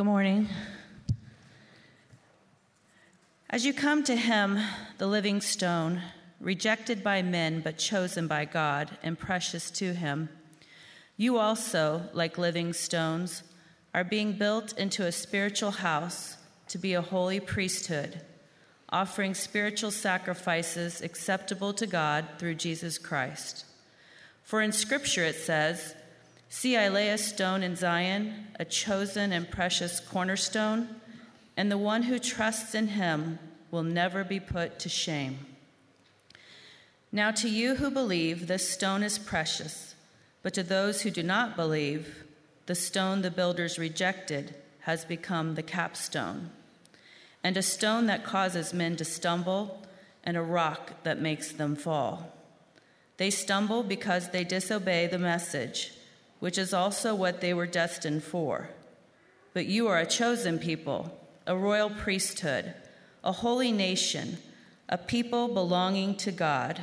Good morning. As you come to him, the living stone, rejected by men but chosen by God and precious to him, you also, like living stones, are being built into a spiritual house to be a holy priesthood, offering spiritual sacrifices acceptable to God through Jesus Christ. For in Scripture it says, See, I lay a stone in Zion, a chosen and precious cornerstone, and the one who trusts in him will never be put to shame. Now, to you who believe, this stone is precious, but to those who do not believe, the stone the builders rejected has become the capstone, and a stone that causes men to stumble, and a rock that makes them fall. They stumble because they disobey the message which is also what they were destined for. But you are a chosen people, a royal priesthood, a holy nation, a people belonging to God,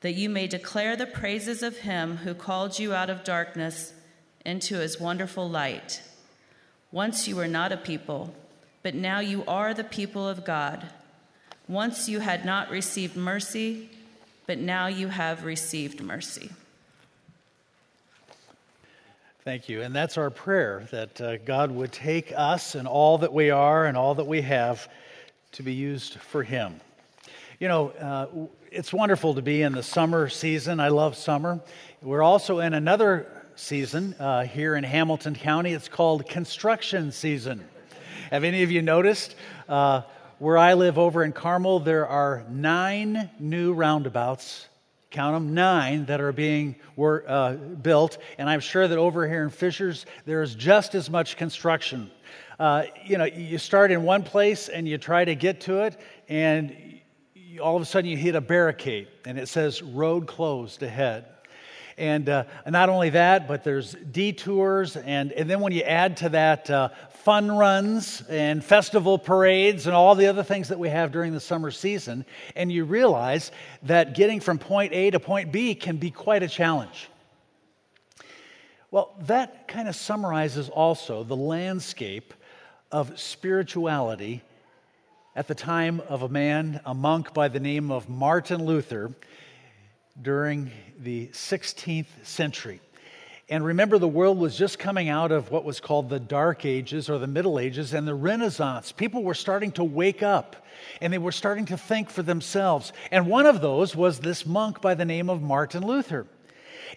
that you may declare the praises of him who called you out of darkness into his wonderful light. Once you were not a people, but now you are the people of God. Once you had not received mercy, but now you have received mercy. Thank you. And that's our prayer that uh, God would take us and all that we are and all that we have to be used for Him. You know, uh, it's wonderful to be in the summer season. I love summer. We're also in another season uh, here in Hamilton County. It's called construction season. Have any of you noticed? Uh, where I live over in Carmel, there are nine new roundabouts count them, nine that are being were, uh, built. And I'm sure that over here in Fishers, there's just as much construction. Uh, you know, you start in one place and you try to get to it, and all of a sudden you hit a barricade and it says road closed ahead. And uh, not only that, but there's detours. And, and then when you add to that uh, fun runs and festival parades and all the other things that we have during the summer season, and you realize that getting from point A to point B can be quite a challenge. Well, that kind of summarizes also the landscape of spirituality at the time of a man, a monk by the name of Martin Luther, during the 16th century. And remember, the world was just coming out of what was called the Dark Ages or the Middle Ages and the Renaissance. People were starting to wake up and they were starting to think for themselves. And one of those was this monk by the name of Martin Luther.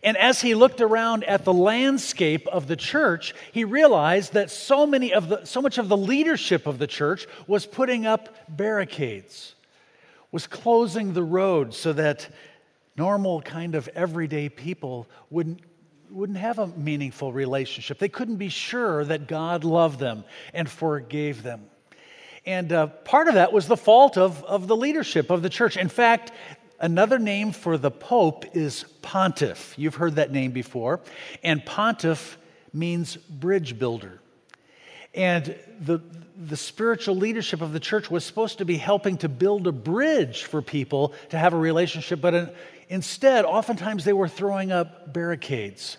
And as he looked around at the landscape of the church, he realized that so, many of the, so much of the leadership of the church was putting up barricades, was closing the road so that normal, kind of everyday people wouldn't, wouldn't have a meaningful relationship. They couldn't be sure that God loved them and forgave them. And uh, part of that was the fault of, of the leadership of the church. In fact, another name for the Pope is pontiff. You've heard that name before. And pontiff means bridge builder. And the, the spiritual leadership of the church was supposed to be helping to build a bridge for people to have a relationship, but in, Instead, oftentimes they were throwing up barricades,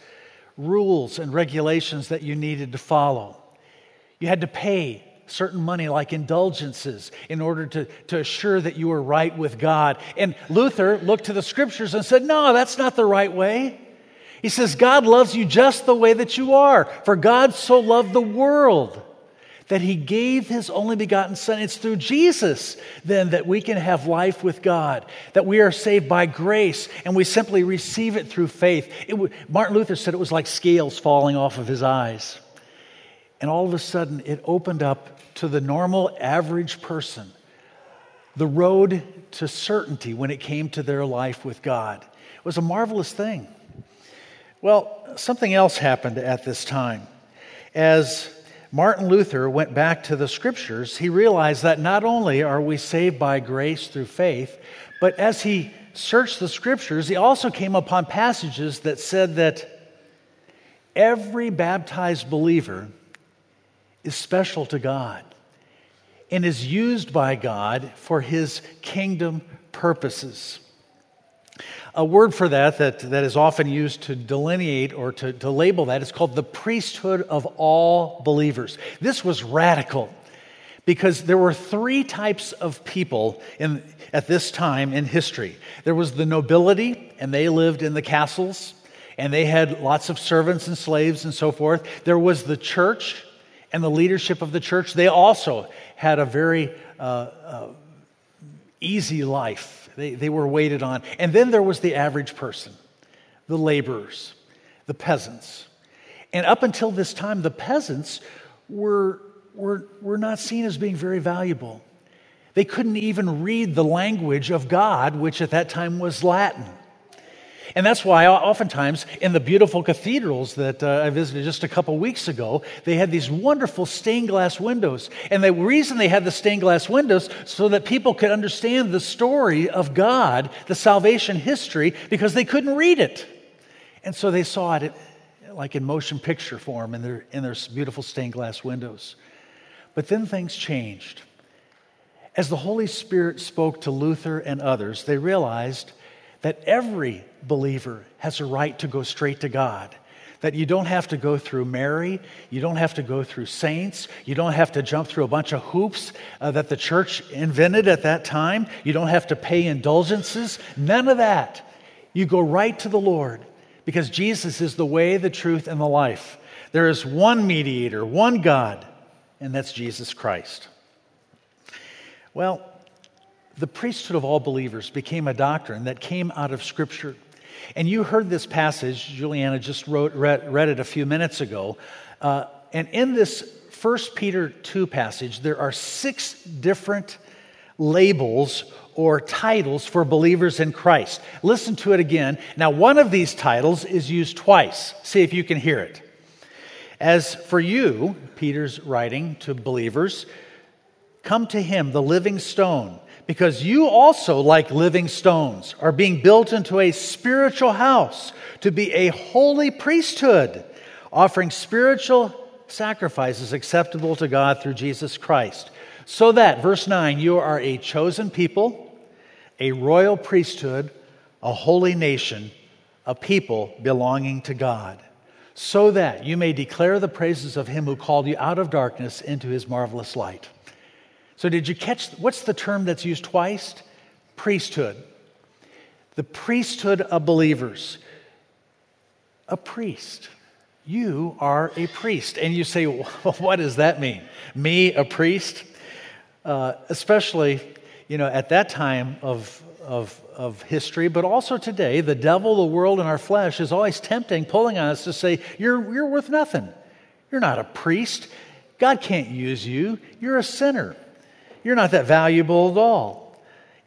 rules, and regulations that you needed to follow. You had to pay certain money, like indulgences, in order to, to assure that you were right with God. And Luther looked to the scriptures and said, No, that's not the right way. He says, God loves you just the way that you are. For God so loved the world that he gave his only begotten Son. It's through Jesus, then, that we can have life with God, that we are saved by grace, and we simply receive it through faith. It Martin Luther said it was like scales falling off of his eyes. And all of a sudden, it opened up to the normal, average person the road to certainty when it came to their life with God. It was a marvelous thing. Well, something else happened at this time. As Martin Luther went back to the scriptures, he realized that not only are we saved by grace through faith, but as he searched the scriptures, he also came upon passages that said that every baptized believer is special to God and is used by God for his kingdom purposes. A word for that, that that is often used to delineate or to, to label that is called the priesthood of all believers. This was radical because there were three types of people in, at this time in history there was the nobility, and they lived in the castles, and they had lots of servants and slaves and so forth. There was the church and the leadership of the church. They also had a very uh, uh, easy life, they, they were waited on. And then there was the average person, the laborers, the peasants. And up until this time, the peasants were were, were not seen as being very valuable. They couldn't even read the language of God, which at that time was Latin. And that's why, oftentimes, in the beautiful cathedrals that uh, I visited just a couple weeks ago, they had these wonderful stained glass windows. And the reason they had the stained glass windows so that people could understand the story of God, the salvation history, because they couldn't read it. And so they saw it like in motion picture form in their, in their beautiful stained glass windows. But then things changed. As the Holy Spirit spoke to Luther and others, they realized that every believer has a right to go straight to God. That you don't have to go through Mary, you don't have to go through saints, you don't have to jump through a bunch of hoops uh, that the church invented at that time, you don't have to pay indulgences, none of that. You go right to the Lord because Jesus is the way, the truth, and the life. There is one mediator, one God, and that's Jesus Christ. Well, the priesthood of all believers became a doctrine that came out of Scripture. And you heard this passage, Juliana just wrote, read, read it a few minutes ago. Uh, and in this 1 Peter 2 passage, there are six different labels or titles for believers in Christ. Listen to it again. Now, one of these titles is used twice. See if you can hear it. As for you, Peter's writing to believers, come to him, the living stone, because you also, like living stones, are being built into a spiritual house to be a holy priesthood, offering spiritual sacrifices acceptable to God through Jesus Christ. So that, verse 9, you are a chosen people, a royal priesthood, a holy nation, a people belonging to God so that you may declare the praises of him who called you out of darkness into his marvelous light. So, did you catch what's the term that's used twice? Priesthood. The priesthood of believers. A priest. You are a priest. And you say, well, what does that mean? Me, a priest? Uh, especially, you know, at that time of, of, of history, but also today, the devil, the world, and our flesh is always tempting, pulling on us to say, You're, you're worth nothing. You're not a priest. God can't use you. You're a sinner. You're not that valuable at all.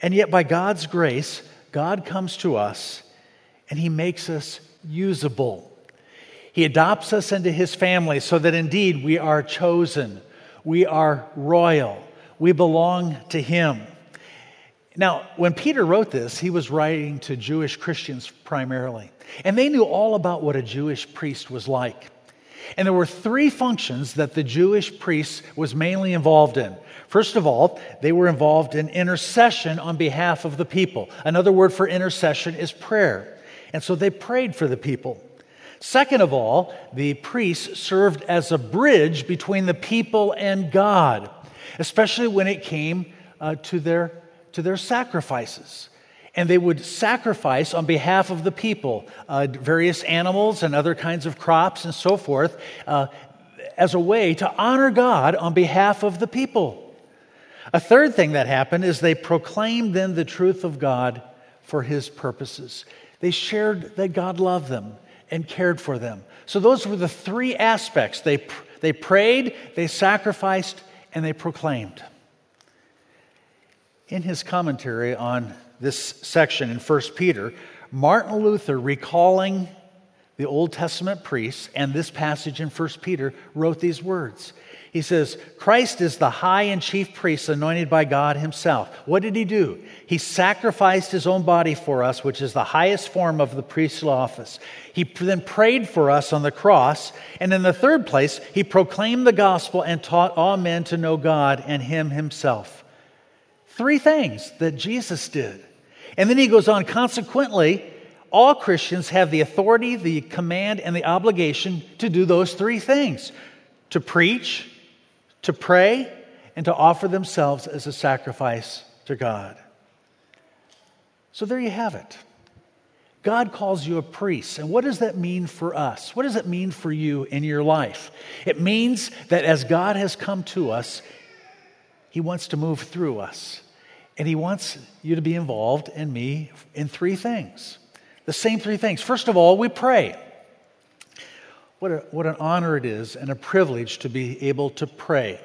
And yet, by God's grace, God comes to us and He makes us usable. He adopts us into His family so that indeed we are chosen, we are royal, we belong to Him. Now, when Peter wrote this, he was writing to Jewish Christians primarily. And they knew all about what a Jewish priest was like. And there were three functions that the Jewish priest was mainly involved in. First of all, they were involved in intercession on behalf of the people. Another word for intercession is prayer. And so they prayed for the people. Second of all, the priests served as a bridge between the people and God, especially when it came uh, to their to their sacrifices. And they would sacrifice on behalf of the people uh, various animals and other kinds of crops and so forth uh, as a way to honor God on behalf of the people. A third thing that happened is they proclaimed then the truth of God for his purposes. They shared that God loved them and cared for them. So those were the three aspects. They, they prayed, they sacrificed, and they proclaimed. In his commentary on this section in 1 Peter, Martin Luther, recalling the Old Testament priests and this passage in 1 Peter, wrote these words. He says, Christ is the high and chief priest anointed by God himself. What did he do? He sacrificed his own body for us, which is the highest form of the priestly office. He then prayed for us on the cross. And in the third place, he proclaimed the gospel and taught all men to know God and him himself. Three things that Jesus did. And then he goes on, consequently, all Christians have the authority, the command, and the obligation to do those three things to preach, to pray, and to offer themselves as a sacrifice to God. So there you have it. God calls you a priest. And what does that mean for us? What does it mean for you in your life? It means that as God has come to us, He wants to move through us. And He wants you to be involved in me in three things. The same three things. First of all, we pray. What, a, what an honor it is and a privilege to be able to pray.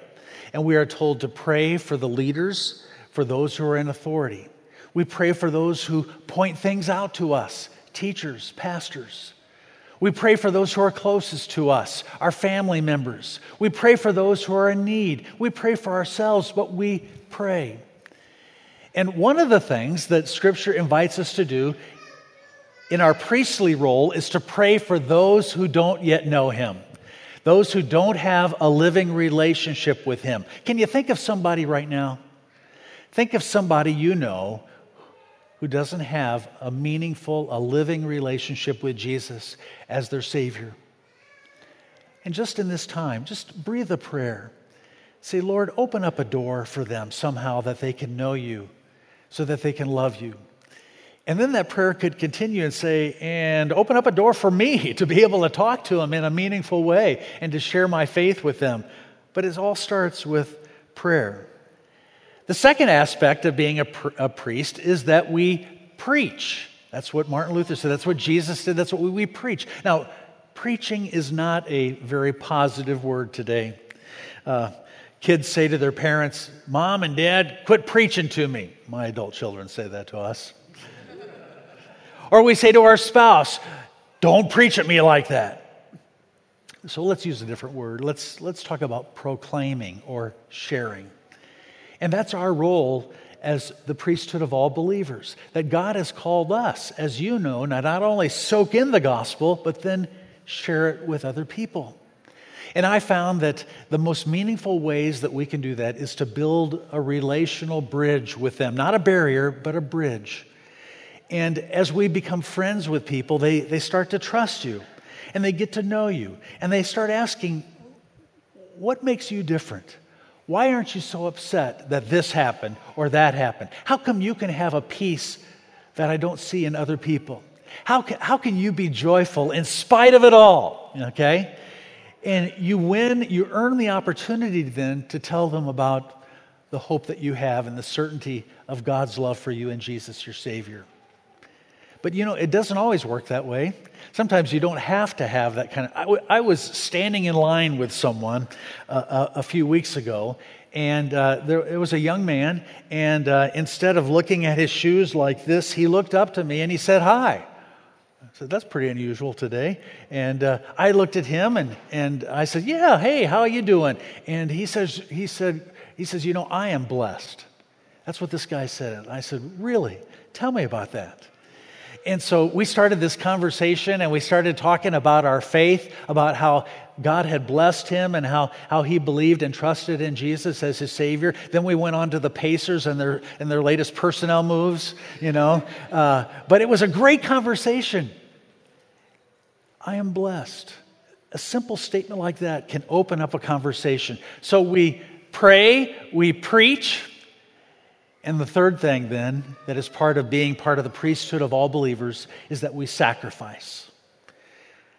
And we are told to pray for the leaders, for those who are in authority. We pray for those who point things out to us teachers, pastors. We pray for those who are closest to us, our family members. We pray for those who are in need. We pray for ourselves, but we pray. And one of the things that Scripture invites us to do in our priestly role is to pray for those who don't yet know Him, those who don't have a living relationship with Him. Can you think of somebody right now? Think of somebody you know who doesn't have a meaningful, a living relationship with Jesus as their Savior. And just in this time, just breathe a prayer. Say, Lord, open up a door for them somehow that they can know you, so that they can love you. And then that prayer could continue and say, and open up a door for me to be able to talk to them in a meaningful way and to share my faith with them. But it all starts with prayer. The second aspect of being a, pr- a priest is that we preach. That's what Martin Luther said. That's what Jesus did. That's what we, we preach. Now, preaching is not a very positive word today. Uh, kids say to their parents, Mom and Dad, quit preaching to me. My adult children say that to us. or we say to our spouse, Don't preach at me like that. So let's use a different word. Let's, let's talk about proclaiming or sharing. And that's our role as the priesthood of all believers. That God has called us, as you know, not only soak in the gospel, but then share it with other people. And I found that the most meaningful ways that we can do that is to build a relational bridge with them, not a barrier, but a bridge. And as we become friends with people, they, they start to trust you and they get to know you and they start asking, What makes you different? Why aren't you so upset that this happened or that happened? How come you can have a peace that I don't see in other people? How can, how can you be joyful in spite of it all? Okay? And you win, you earn the opportunity then to tell them about the hope that you have and the certainty of God's love for you in Jesus, your Savior. But you know, it doesn't always work that way. Sometimes you don't have to have that kind of. I, w- I was standing in line with someone uh, a, a, few weeks ago, and uh, there it was a young man, and uh, instead of looking at his shoes like this, he looked up to me and he said, Hi. I said, That's pretty unusual today. And uh, I looked at him and, and I said, Yeah, hey, how are you doing? And he says, he said, he says, You know, I am blessed. That's what this guy said. I said, Really? Tell me about that. And so we started this conversation and we started talking about our faith, about how God had blessed him and how, how he believed and trusted in Jesus as his Savior. Then we went on to the Pacers and their, and their latest personnel moves, you know. Uh, but it was a great conversation. I am blessed. A simple statement like that can open up a conversation. So we pray, we preach, and the third thing, then, that is part of being part of the priesthood of all believers is that we sacrifice.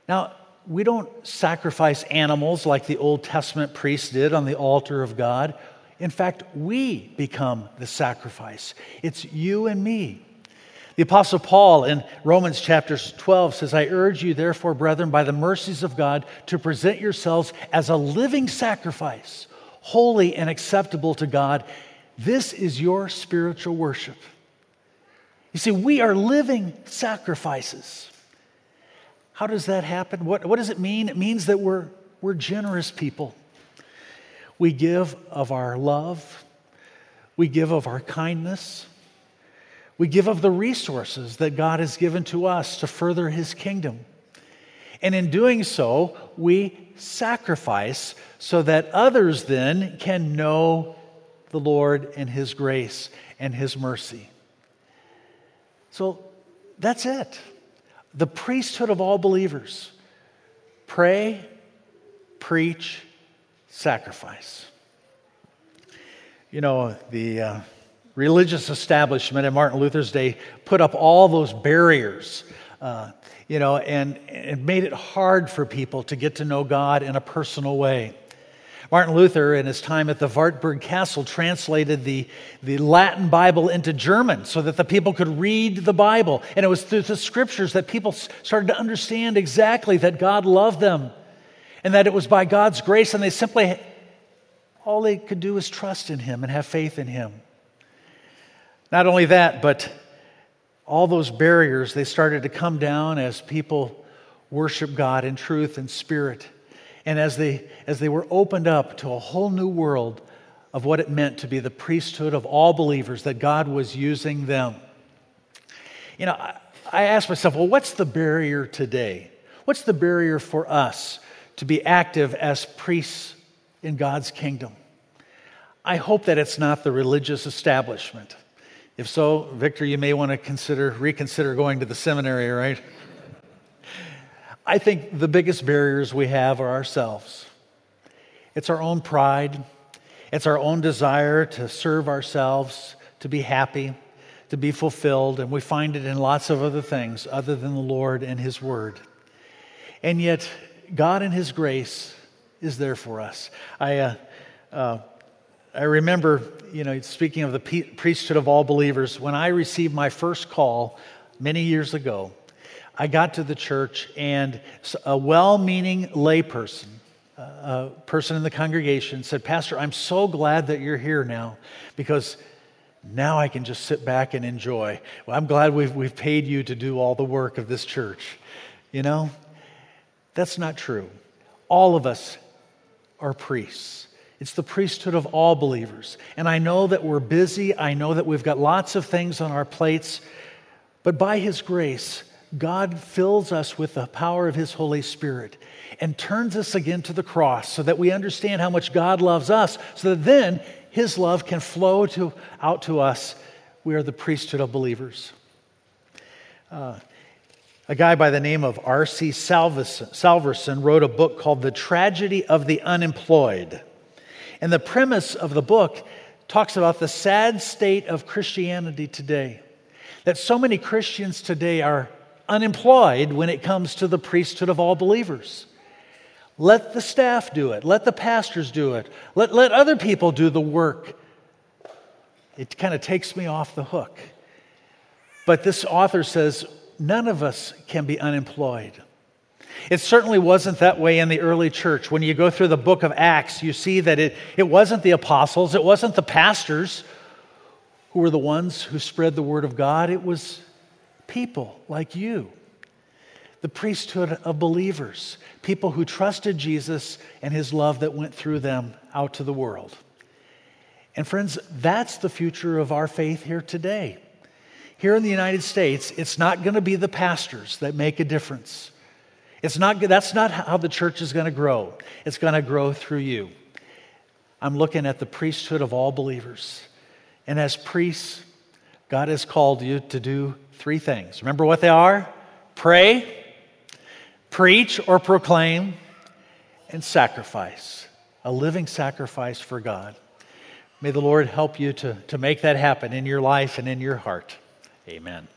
Now, we don't sacrifice animals like the Old Testament priests did on the altar of God. In fact, we become the sacrifice. It's you and me. The Apostle Paul in Romans chapter 12 says, I urge you, therefore, brethren, by the mercies of God, to present yourselves as a living sacrifice, holy and acceptable to God this is your spiritual worship. You see, we are living sacrifices. How does that happen? What, what does it mean? It means that we're, we're generous people. We give of our love, we give of our kindness, we give of the resources that God has given to us to further His kingdom. And in doing so, we sacrifice so that others then can know the Lord and His grace and His mercy. So that's it. the priesthood of all believers pray, preach, sacrifice. You know, the uh, religious establishment in Martin Luther's day put up all those barriers, uh, you know, and, and made it hard for people to get to know God in a personal way. Martin Luther, in his time at the Wartburg Castle, translated the, the Latin Bible into German so that the people could read the Bible. And it was through the scriptures that people started to understand exactly that God loved them and that it was by God's grace, and they simply, all they could do was trust in Him and have faith in Him. Not only that, but all those barriers, they started to come down as people worship God in truth and spirit. And as they, as they were opened up to a whole new world of what it meant to be the priesthood of all believers, that God was using them. You know, I, I asked myself, well, what's the barrier today? What's the barrier for us to be active as priests in God's kingdom? I hope that it's not the religious establishment. If so, Victor, you may want to consider reconsider going to the seminary, right? I think the biggest barriers we have are ourselves. It's our own pride, it's our own desire to serve ourselves, to be happy, to be fulfilled, and we find it in lots of other things other than the Lord and His Word. And yet, God in His grace is there for us. I, uh, uh, I remember, you know, speaking of the priesthood of all believers, when I received my first call many years ago, I got to the church, and a well meaning layperson, uh, a person in the congregation, said, Pastor, I'm so glad that you're here now because now I can just sit back and enjoy. Well, I'm glad we've, we've paid you to do all the work of this church. You know, that's not true. All of us are priests. It's the priesthood of all believers. And I know that we're busy. I know that we've got lots of things on our plates. But by His grace, God fills us with the power of His Holy Spirit and turns us again to the cross so that we understand how much God loves us, so that then His love can flow to, out to us. We are the priesthood of believers. Uh, a guy by the name of R.C. Salverson wrote a book called The Tragedy of the Unemployed. And the premise of the book talks about the sad state of Christianity today. That so many Christians today are unemployed when it comes to the priesthood of all believers. Let the staff do it. Let the pastors do it. Let, let other people do the work. It kind of takes me off the hook. But this author says none of us can be unemployed. It certainly wasn't that way in the early church. When you go through the book of Acts, you see that it, it wasn't the apostles, it wasn't the pastors who were the ones who spread the word of God, it was people like you, the priesthood of believers, people who trusted Jesus and his love that went through them out to the world. And friends, that's the future of our faith here today. Here in the United States, it's not going to be the pastors that make a difference. It's not, that's not how the church is going to grow. It's going to grow through you. I'm looking at the priesthood of all believers. And as priests, God has called you to do three things. Remember what they are? Pray, preach or proclaim, and sacrifice. A living sacrifice for God. May the Lord help you to, to make that happen in your life and in your heart. Amen.